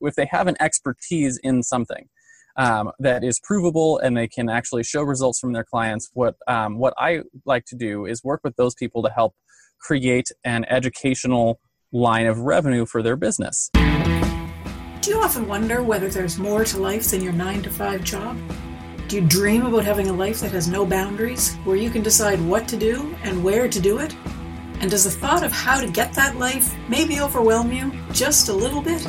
if they have an expertise in something um, that is provable and they can actually show results from their clients, what um, what I like to do is work with those people to help create an educational line of revenue for their business. Do you often wonder whether there's more to life than your nine to five job? Do you dream about having a life that has no boundaries, where you can decide what to do and where to do it? And does the thought of how to get that life maybe overwhelm you just a little bit?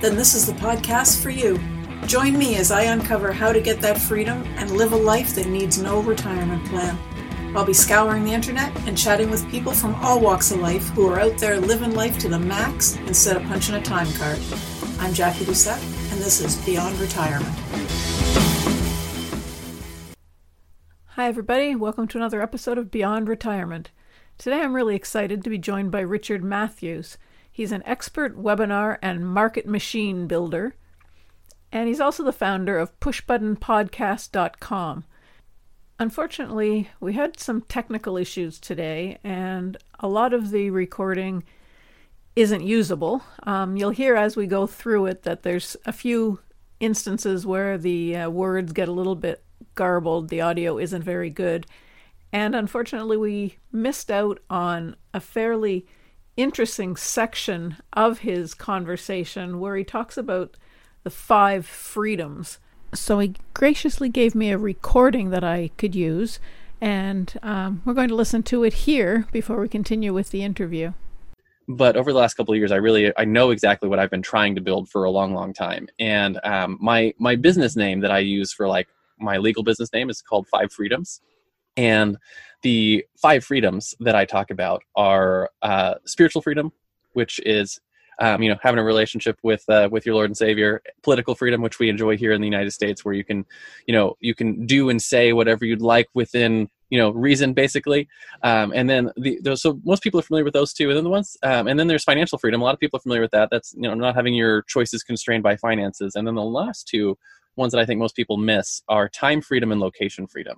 Then this is the podcast for you. Join me as I uncover how to get that freedom and live a life that needs no retirement plan. I'll be scouring the internet and chatting with people from all walks of life who are out there living life to the max instead of punching a time card. I'm Jackie Doucette, and this is Beyond Retirement. Hi, everybody. Welcome to another episode of Beyond Retirement. Today I'm really excited to be joined by Richard Matthews. He's an expert webinar and market machine builder, and he's also the founder of pushbuttonpodcast.com. Unfortunately, we had some technical issues today, and a lot of the recording isn't usable. Um, you'll hear as we go through it that there's a few instances where the uh, words get a little bit garbled, the audio isn't very good. And unfortunately, we missed out on a fairly interesting section of his conversation where he talks about the five freedoms. So he graciously gave me a recording that I could use, and um, we're going to listen to it here before we continue with the interview. But over the last couple of years, I really I know exactly what I've been trying to build for a long, long time. And um, my my business name that I use for like my legal business name is called Five Freedoms. And the five freedoms that I talk about are uh, spiritual freedom, which is um, you know having a relationship with uh, with your Lord and Savior, political freedom, which we enjoy here in the United States, where you can you know you can do and say whatever you'd like within you know reason basically. Um, and then the, so most people are familiar with those two. And then the ones um, and then there's financial freedom. A lot of people are familiar with that. That's you know not having your choices constrained by finances. And then the last two ones that i think most people miss are time freedom and location freedom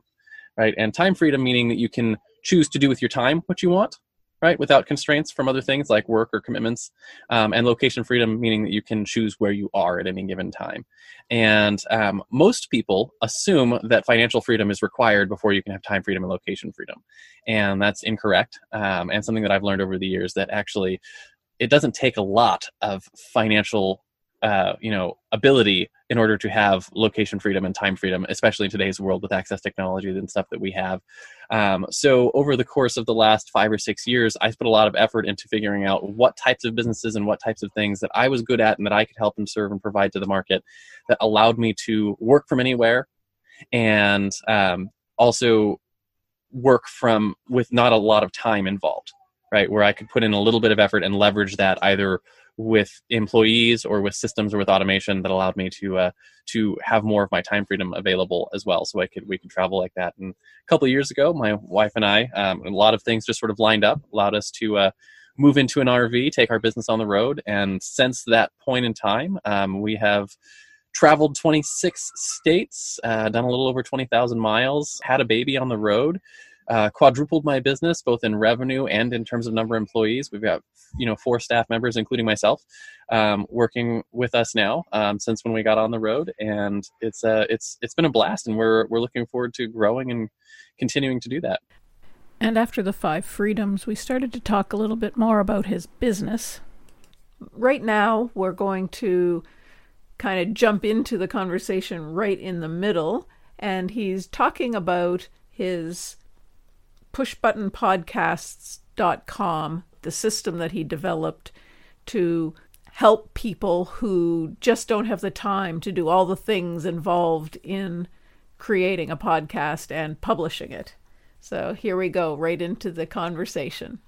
right? And time freedom meaning that you can choose to do with your time what you want, right? Without constraints from other things like work or commitments. Um, and location freedom meaning that you can choose where you are at any given time. And um, most people assume that financial freedom is required before you can have time freedom and location freedom. And that's incorrect. Um, and something that I've learned over the years that actually it doesn't take a lot of financial uh, you know ability in order to have location freedom and time freedom especially in today's world with access technology and stuff that we have. Um, so over the course of the last five or six years i put a lot of effort into figuring out what types of businesses and what types of things that i was good at and that i could help and serve and provide to the market that allowed me to work from anywhere and um, also work from with not a lot of time involved right? Where i could put in a little bit of effort and leverage that either with employees or with systems or with automation that allowed me to uh, to have more of my time freedom available as well. So I could we could travel like that. And a couple of years ago, my wife and I, um, a lot of things just sort of lined up, allowed us to uh, move into an RV, take our business on the road. And since that point in time, um, we have traveled 26 states, uh, done a little over 20,000 miles, had a baby on the road uh, quadrupled my business both in revenue and in terms of number of employees. We've got you know four staff members, including myself, um, working with us now um, since when we got on the road, and it's uh, it's it's been a blast, and we're we're looking forward to growing and continuing to do that. And after the five freedoms, we started to talk a little bit more about his business. Right now, we're going to kind of jump into the conversation right in the middle, and he's talking about his pushbuttonpodcasts.com, the system that he developed to help people who just don't have the time to do all the things involved in creating a podcast and publishing it. So here we go, right into the conversation.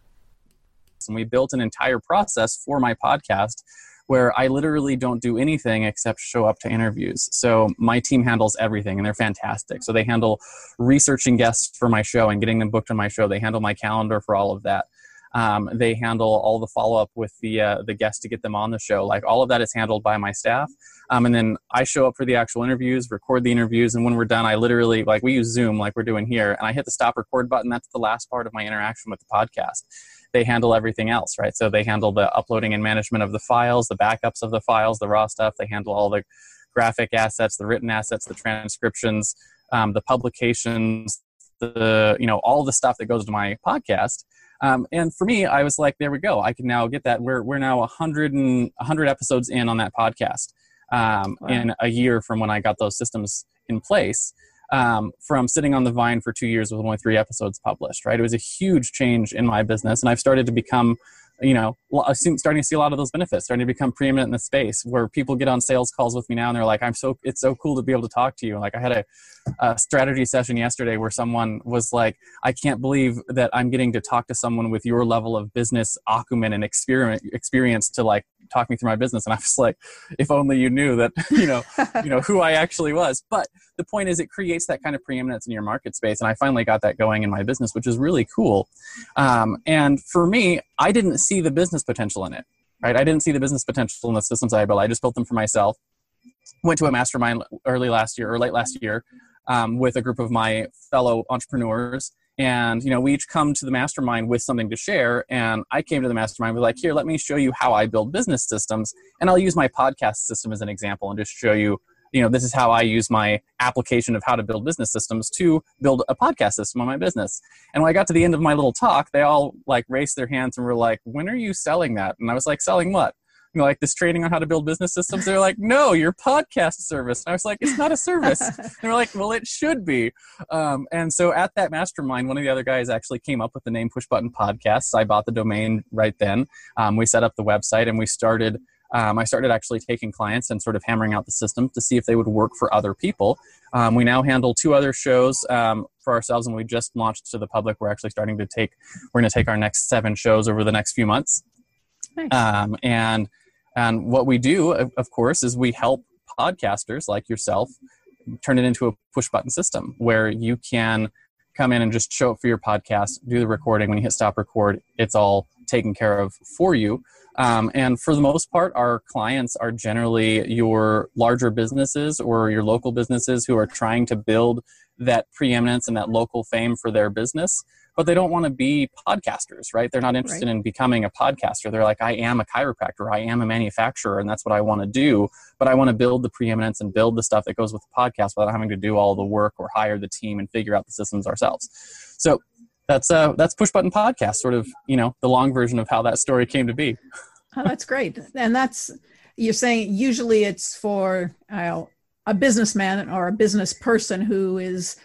And we built an entire process for my podcast where I literally don't do anything except show up to interviews. So my team handles everything and they're fantastic. So they handle researching guests for my show and getting them booked on my show. They handle my calendar for all of that. Um, they handle all the follow up with the uh, the guests to get them on the show. Like all of that is handled by my staff, um, and then I show up for the actual interviews, record the interviews, and when we're done, I literally like we use Zoom like we're doing here, and I hit the stop record button. That's the last part of my interaction with the podcast they handle everything else, right? So they handle the uploading and management of the files, the backups of the files, the raw stuff. They handle all the graphic assets, the written assets, the transcriptions, um, the publications, the you know all the stuff that goes to my podcast. Um, and for me, I was like, there we go. I can now get that. We're we're now 100 and 100 episodes in on that podcast um, wow. in a year from when I got those systems in place um, from sitting on the vine for two years with only three episodes published right? It was a huge change in my business and i've started to become you know starting to see a lot of those benefits starting to become preeminent in the space where people get on sales calls with me now and they're like i'm so it's so cool to be able to talk to you. Like i had a, a strategy session yesterday where someone was like i can't believe that i'm getting to talk to someone with your level of business acumen and experience experience to like talk me through my business. And i was like if only you knew that you know you know who i actually was. But the point is it creates that kind of preeminence in your market space and i finally got that going in my business which is really cool. Um, and for me i didn't see the business potential in it right? I didn't see the business potential in the systems i built. I just built them for myself. Went to a mastermind early last year or late last year um, with a group of my fellow entrepreneurs. And you know we each come to the mastermind with something to share and i came to the mastermind with like here let me show you how i build business systems and i'll use my podcast system as an example and just show you you know this is how i use my application of how to build business systems to build a podcast system on my business and when i got to the end of my little talk they all like raised their hands and were like when are you selling that and i was like selling what you know, like this training on how to build business systems. They're like, no, your podcast service. And I was like, it's not a service. they're like, well, it should be. Um, and so at that mastermind, one of the other guys actually came up with the name Push Button Podcasts. I bought the domain right then. Um, we set up the website and we started. Um, I started actually taking clients and sort of hammering out the system to see if they would work for other people. Um, we now handle two other shows um, for ourselves, and we just launched to the public. We're actually starting to take. We're going to take our next seven shows over the next few months. Nice. Um, and and what we do, of course, is we help podcasters like yourself turn it into a push button system where you can come in and just show up for your podcast, do the recording. When you hit stop record, it's all taken care of for you. Um, and for the most part, our clients are generally your larger businesses or your local businesses who are trying to build that preeminence and that local fame for their business but they don't want to be podcasters, right? They're not interested right. in becoming a podcaster. They're like, I am a chiropractor, I am a manufacturer, and that's what I want to do. But I want to build the preeminence and build the stuff that goes with the podcast without having to do all the work or hire the team and figure out the systems ourselves. So that's uh that's push button podcast, sort of you know the long version of how that story came to be. oh, that's great, and that's you're saying usually it's for uh, a businessman or a business person who is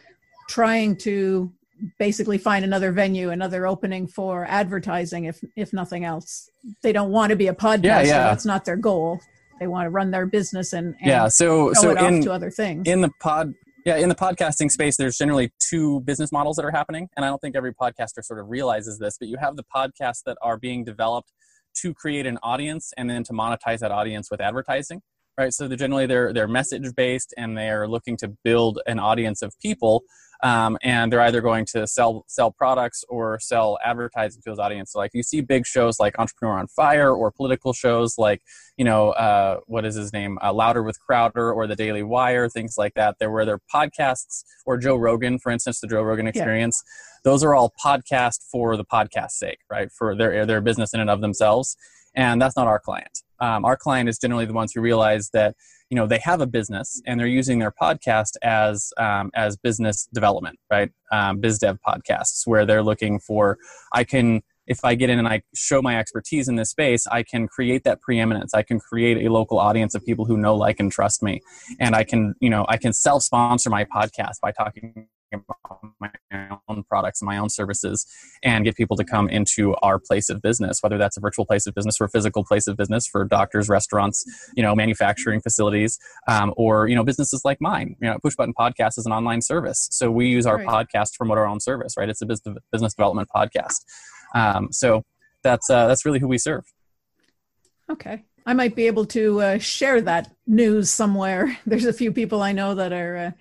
trying to basically find another venue, another opening for advertising, if if nothing else. They don't want to be a podcaster. Yeah, yeah. That's not their goal. They want to run their business and, and yeah. So so in, to other things in the pod. Yeah, in the podcasting space, there's generally two business models that are happening, and I don't think every podcaster sort of realizes this. But you have the podcasts that are being developed to create an audience and then to monetize that audience with advertising right so they're generally they're they're message based and they're looking to build an audience of people um, and they're either going to sell sell products or sell advertising to those audiences. So like you see big shows like Entrepreneur on Fire or political shows like you know uh, what is his name uh, Louder with Crowder or The Daily Wire, things like that. There were they're podcasts or Joe Rogan, for instance, the Joe Rogan Experience. Yeah. Those are all podcast for the podcast sake, right? For their their business in and of themselves, and that's not our client. Um, our client is generally the ones who realize that you know they have a business and they're using their podcast as um, as business development right? Um, biz dev podcasts where they're looking for i can if i get in and i show my expertise in this space i can create that preeminence. I can create a local audience of people who know like and trust me. And i can you know i can self sponsor my podcast by talking about my own products and my own services and get people to come into our place of business whether that's a virtual place of business or a physical place of business for doctors restaurants you know manufacturing facilities um, or you know businesses like mine. You know push button podcast is an online service. So we use our right. podcast to promote our own service right? It's a business business development podcast. Um, so that's uh, that's really who we serve. Okay. I might be able to uh, share that news somewhere. There's a few people i know that are uh,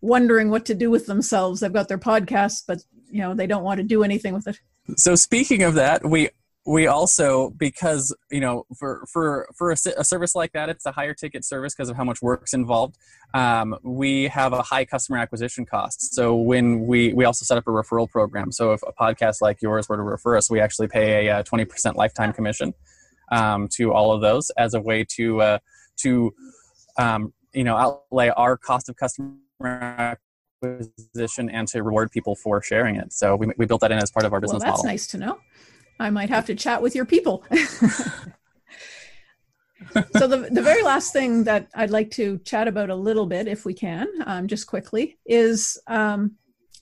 wondering what to do with themselves. They've got their podcast, but you know they don't want to do anything with it. So speaking of that, we we also because you know for for for a, a service like that it's a higher ticket service because of how much work's involved um, we have a high customer acquisition cost so when we we also set up a referral program so if a podcast like yours were to refer us we actually pay a, 20% uh, lifetime commission um, to all of those as a way to uh, to um, you know outlay our cost of customer acquisition and to reward people for sharing it. So we, we built that in as part of our business well, that's model. nice to know. I might have to chat with your people. so the, the very last thing that I'd like to chat about a little bit, if we can, um, just quickly, is um,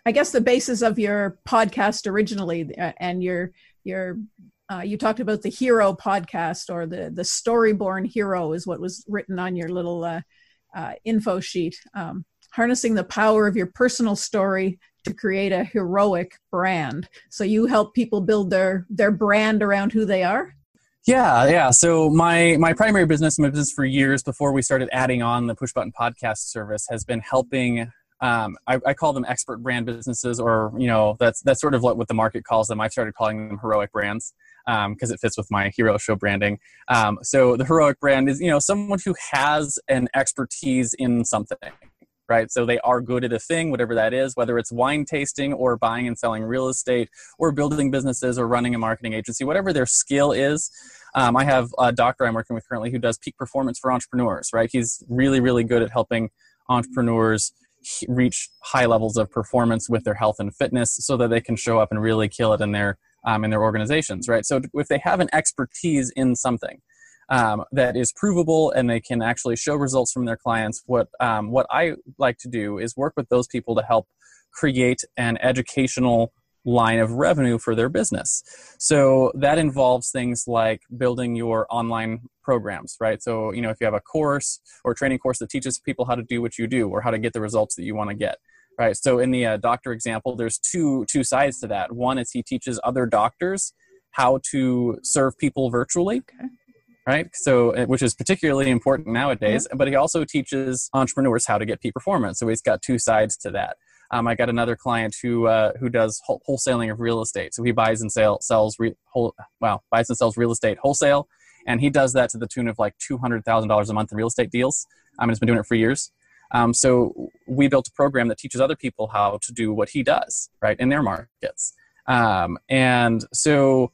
I guess the basis of your podcast originally, uh, and your your uh, you talked about the hero podcast or the the storyborn hero is what was written on your little uh, uh info sheet. Um, harnessing the power of your personal story to create a heroic brand. So you help people build their their brand around who they are. Yeah, yeah. So my my primary business, my business for years before we started adding on the push button podcast service, has been helping. Um, I, I, call them expert brand businesses, or you know, that's that's sort of what, what the market calls them. I've started calling them heroic brands because um, it fits with my hero show branding. Um, so the heroic brand is you know someone who has an expertise in something right? So they are good at a thing, whatever that is, whether it's wine tasting or buying and selling real estate or building businesses or running a marketing agency, whatever their skill is. Um, I have a doctor I'm working with currently who does peak performance for entrepreneurs, right? He's really, really good at helping entrepreneurs reach high levels of performance with their health and fitness so that they can show up and really kill it in their um, in their organizations, right? So if they have an expertise in something, um, that is provable and they can actually show results from their clients. What um, what I like to do is work with those people to help create an educational line of revenue for their business. So that involves things like building your online programs, right? So, you know, if you have a course or training course that teaches people how to do what you do or how to get the results that you want to get. Right. So in the uh, doctor example, there's two two sides to that. One is he teaches other doctors how to serve people virtually. Okay right? So, uh, which is particularly important nowadays. Mm-hmm. But he also teaches entrepreneurs how to get peak performance. So he's got two sides to that. Um, I got another client who uh, who does wholesaling of real estate. So he buys and sell, sells re- whole, well buys and sells real estate wholesale, and he does that to the tune of like two hundred thousand dollars a month in real estate deals. I mean, has been doing it for years. Um, so we built a program that teaches other people how to do what he does, right, in their markets. Um, and so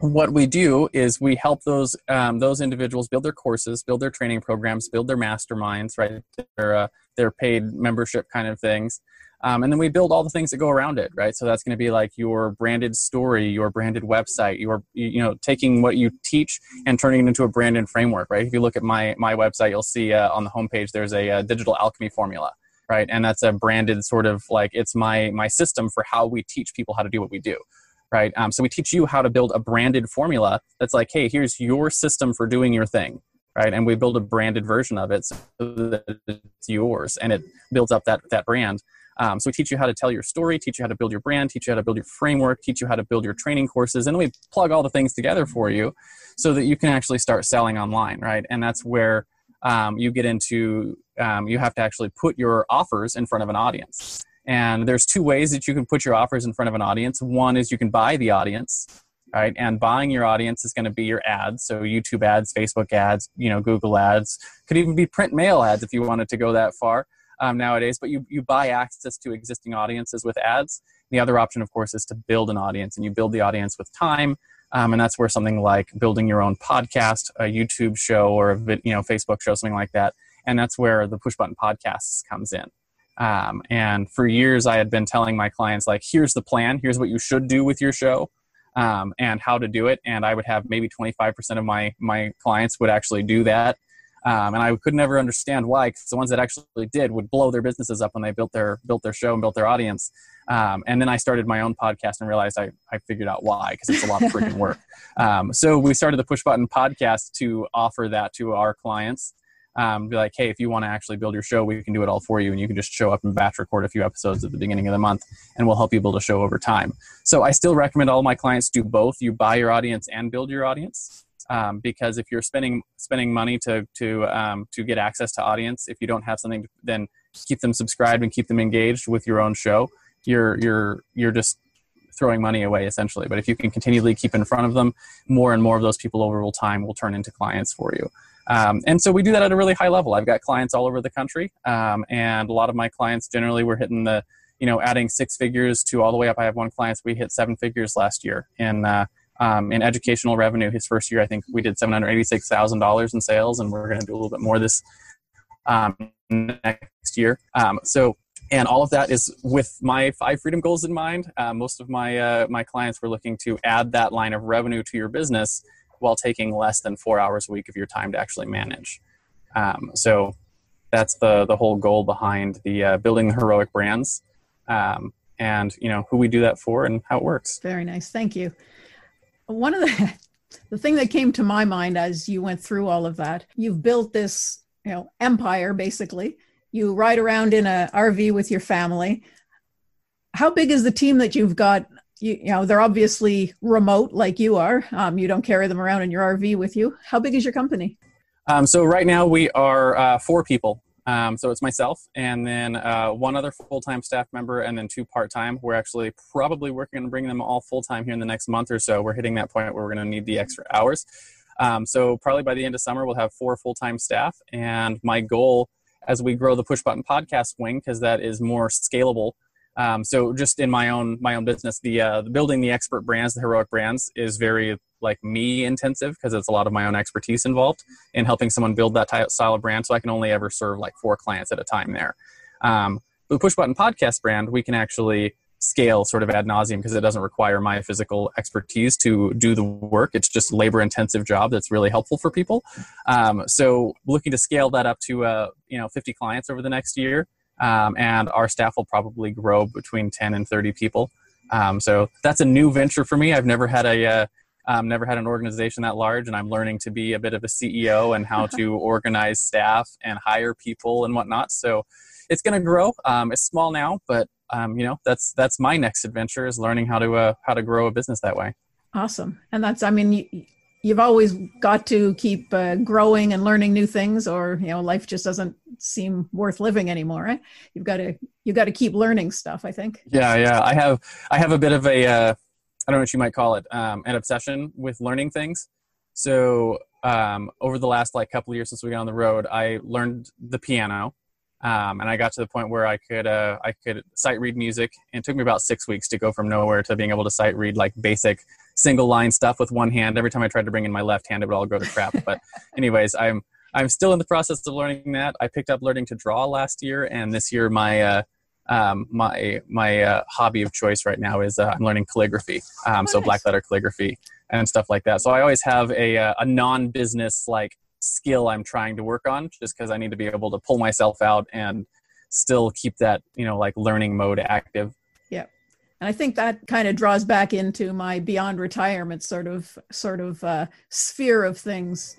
what we do is we help those um, those individuals build their courses, build their training programs, build their masterminds, right? Their uh, their paid membership kind of things, um, and then we build all the things that go around it, right? So that's going to be like your branded story, your branded website, your you know taking what you teach and turning it into a branded framework, right? If you look at my my website, you'll see uh, on the homepage there's a, a uh, digital alchemy formula, right? And that's a branded sort of like it's my my system for how we teach people how to do what we do right? Um, so we teach you how to build a branded formula that's like, hey, here's your system for doing your thing, right? And we build a branded version of it so that it's yours, and it builds up that that brand. Um, so we teach you how to tell your story, teach you how to build your brand, teach you how to build your framework, teach you how to build your training courses, and then we plug all the things together for you so that you can actually start selling online, right? And that's where um, you get into um, you have to actually put your offers in front of an audience and there's two ways that you can put your offers in front of an audience. One is you can buy the audience, right? And buying your audience is going to be your ads. So YouTube ads, Facebook ads, you know, Google ads, could even be print mail ads if you wanted to go that far um, nowadays. But you, you buy access to existing audiences with ads. The other option, of course, is to build an audience, and you build the audience with time. Um, and that's where something like building your own podcast, a YouTube show, or a you know Facebook show, something like that. And that's where the push button podcasts comes in. Um, and for years, I had been telling my clients, like, here's the plan, here's what you should do with your show, um, and how to do it. And I would have maybe 25% of my, my clients would actually do that. Um, and I could never understand why, because the ones that actually did would blow their businesses up when they built their built their show and built their audience. Um, and then I started my own podcast and realized I, I figured out why, because it's a lot of freaking work. Um, so we started the Push Button podcast to offer that to our clients um, be like, hey, if you want to actually build your show, we can do it all for you, and you can just show up and batch record a few episodes at the beginning of the month, and we'll help you build a show over time. So I still recommend all my clients do both. You buy your audience and build your audience. Um, because if you're spending spending money to to um, to get access to audience, if you don't have something, to, then keep them subscribed and keep them engaged with your own show. You're you're you're just throwing money away essentially. But if you can continually keep in front of them, more and more of those people over time will turn into clients for you. Um, and so we do that at a really high level. I've got clients all over the country, um, and a lot of my clients generally we're hitting the, you know, adding six figures to all the way up. I have one client we hit seven figures last year in uh, um, in educational revenue. His first year, I think we did seven hundred eighty six thousand dollars in sales, and we're going to do a little bit more this um, next year. Um, so and all of that is with my five freedom goals in mind. Uh, most of my uh, my clients were looking to add that line of revenue to your business while taking less than four hours a week of your time to actually manage. Um, so that's the the whole goal behind the uh, building the heroic brands, um, and you know who we do that for and how it works. Very nice, thank you. One of the the thing that came to my mind as you went through all of that, you've built this you know empire basically. You ride around in a RV with your family. How big is the team that you've got? You, you, know they're obviously remote like you are. Um, you don't carry them around in your rv with you. How big is your company? Um, so right now we are uh, four people um, so it's myself and then uh, one other full-time staff member and then two part-time. We're actually probably working on bringing them all full-time here in the next month or so. We're hitting that point where we're going to need the extra hours. Um, so probably by the end of summer we'll have four full-time staff. And my goal as we grow the push button podcast wing because that is more scalable um, so just in my own my own business, the, uh, the building the expert brands, the heroic brands, is very like me intensive because it's a lot of my own expertise involved in helping someone build that type, style of brand. So I can only ever serve like four clients at a time there. Um, the push button podcast brand, we can actually scale sort of ad nauseum because it doesn't require my physical expertise to do the work. It's just labor intensive job that's really helpful for people. Um, so looking to scale that up to uh, you know 50 clients over the next year um, and our staff will probably grow between 10 and 30 people. Um, so that's a new venture for me. I've never had a uh, um, never had an organization that large, and I'm learning to be a bit of a CEO and how to organize staff and hire people and whatnot. So it's going to grow. Um, it's small now, but um, you know that's that's my next adventure is learning how to uh, how to grow a business that way. Awesome, and that's I mean. You, you've always got to keep uh, growing and learning new things or you know life just doesn't seem worth living anymore right you've got to you've got to keep learning stuff i think yeah yeah i have i have a bit of a uh, i don't know what you might call it um, an obsession with learning things so um, over the last like couple of years since we got on the road i learned the piano um, and I got to the point where I could uh, I could sight read music. And it took me about six weeks to go from nowhere to being able to sight read like basic single line stuff with one hand. Every time I tried to bring in my left hand, it would all go to crap. but anyways, I'm I'm still in the process of learning that. I picked up learning to draw last year, and this year my uh, um, my my uh, hobby of choice right now is uh, I'm learning calligraphy. Um. So black letter calligraphy and stuff like that. So I always have a uh, a non business like skill I'm trying to work on, just because I need to be able to pull myself out and still keep that you know like learning mode active. Yeah, and I think that kind of draws back into my beyond retirement sort of sort of uh, sphere of things.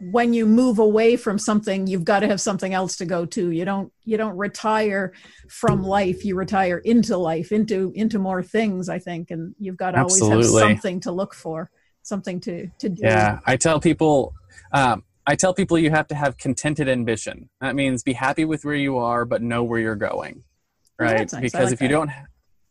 When you move away from something, you've got to have something else to go to. You don't you don't retire from life. You retire into life, into into more things. I think, and you've got to Absolutely. always have something to look for, something to to do. Yeah, I tell people. Um, I tell people you have to have contented ambition. That means be happy with where you are, but know where you're going, right? nice. Because like if you don't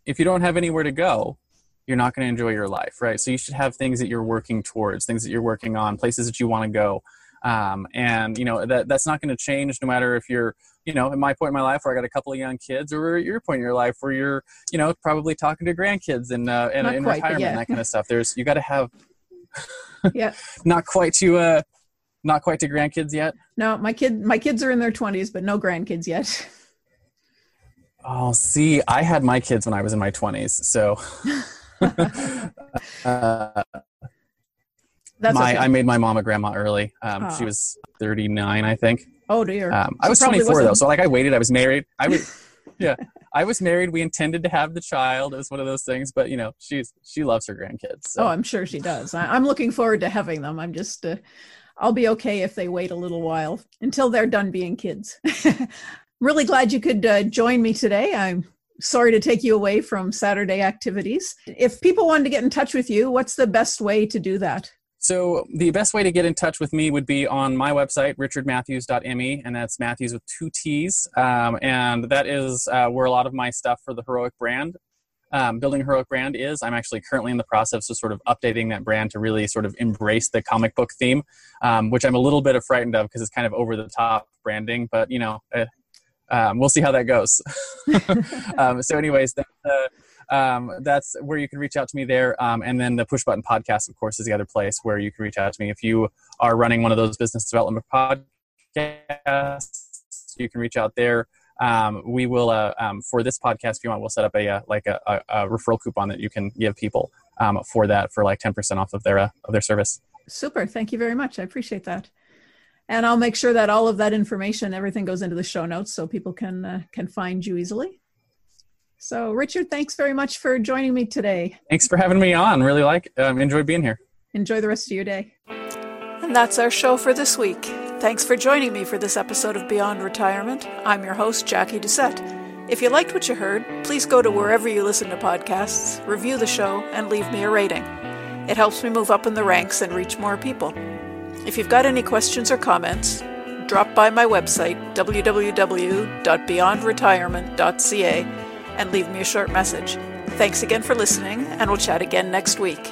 if you don't have anywhere to go, you're not going to enjoy your life, right? So you should have things that you're working towards, things that you're working on, places that you want to go. Um, and you know that that's not going to change no matter if you're you know at my point in my life where I got a couple of young kids, or at your point in your life where you're you know probably talking to grandkids and uh, in, in quite, retirement yeah. and that kind of stuff. There's you got to have yeah not quite to uh not quite to grandkids yet. No, my kid my kids are in their 20s, but no grandkids yet. Oh, see, I had my kids when I was in my 20s. So uh, That's my, okay. I made my mom a grandma early. Um, oh. She was 39, I think. Oh, dear. Um, I was 24, wasn't... though. So, like, I waited. I was married. I was, yeah, I was married. We intended to have the child. It was one of those things. But, you know, she's she loves her grandkids. So. Oh, I'm sure she does. I, am looking forward to having them. I'm just, uh, I'll be okay if they wait a little while until they're done being kids really glad you could uh, join me today. I'm sorry to take you away from Saturday activities. If people wanted to get in touch with you, what's the best way to do that? So the best way to get in touch with me would be on my website, richardmatthews.me, and that's Matthews with two T's. Um, and that is uh, where a lot of my stuff for the Heroic brand um, building heroic brand is. I'm actually currently in the process of sort of updating that brand to really sort of embrace the comic book theme, um, which I'm a little bit frightened of because it's kind of over the top branding. But you know, uh, um, we'll see how that goes. um, so, anyways, that, uh, um, that's where you can reach out to me there. Um, and then the Push Button Podcast, of course, is the other place where you can reach out to me if you are running one of those business development podcasts. You can reach out there. Um, we will uh, um, for this podcast if you want we'll set up a, uh, like a, a, a, referral coupon that you can give people um, for that for like 10% off of their uh, of their service super thank you very much i appreciate that and i'll make sure that all of that information everything goes into the show notes so people can uh, can find you easily so richard thanks very much for joining me today thanks for having me on really like um, enjoyed being here enjoy the rest of your day and that's our show for this week Thanks for joining me for this episode of Beyond Retirement. I'm your host, Jackie Doucette. If you liked what you heard, please go to wherever you listen to podcasts, review the show, and leave me a rating. It helps me move up in the ranks and reach more people. If you've got any questions or comments, drop by my website, www.beyondretirement.ca, and leave me a short message. Thanks again for listening, and we'll chat again next week.